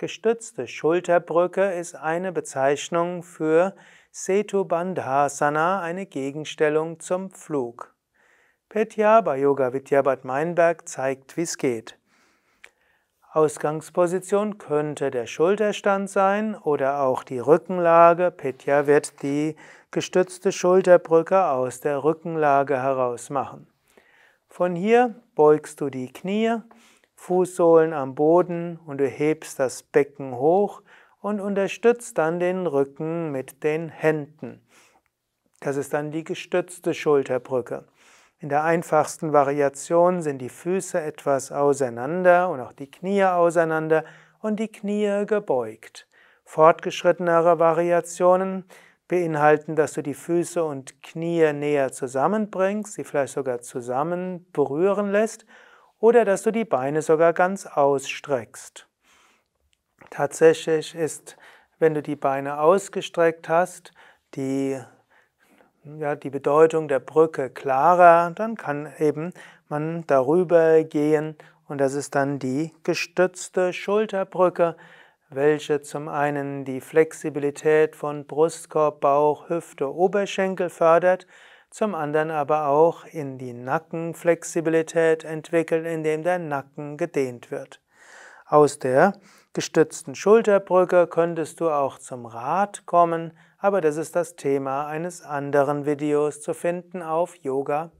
Gestützte Schulterbrücke ist eine Bezeichnung für Setu Bandhasana, eine Gegenstellung zum Flug. Petya bei Yoga Vidya Bad Meinberg zeigt, wie es geht. Ausgangsposition könnte der Schulterstand sein oder auch die Rückenlage. Petya wird die gestützte Schulterbrücke aus der Rückenlage heraus machen. Von hier beugst du die Knie, Fußsohlen am Boden und du hebst das Becken hoch und unterstützt dann den Rücken mit den Händen. Das ist dann die gestützte Schulterbrücke. In der einfachsten Variation sind die Füße etwas auseinander und auch die Knie auseinander und die Knie gebeugt. Fortgeschrittenere Variationen beinhalten, dass du die Füße und Knie näher zusammenbringst, sie vielleicht sogar zusammen berühren lässt oder dass du die Beine sogar ganz ausstreckst. Tatsächlich ist, wenn du die Beine ausgestreckt hast, die ja, die Bedeutung der Brücke klarer, dann kann eben man darüber gehen und das ist dann die gestützte Schulterbrücke, welche zum einen die Flexibilität von Brustkorb, Bauch, Hüfte, Oberschenkel fördert, zum anderen aber auch in die Nackenflexibilität entwickelt, indem der Nacken gedehnt wird. Aus der gestützten Schulterbrücke könntest du auch zum Rad kommen, aber das ist das Thema eines anderen Videos zu finden auf yoga-vidya.de.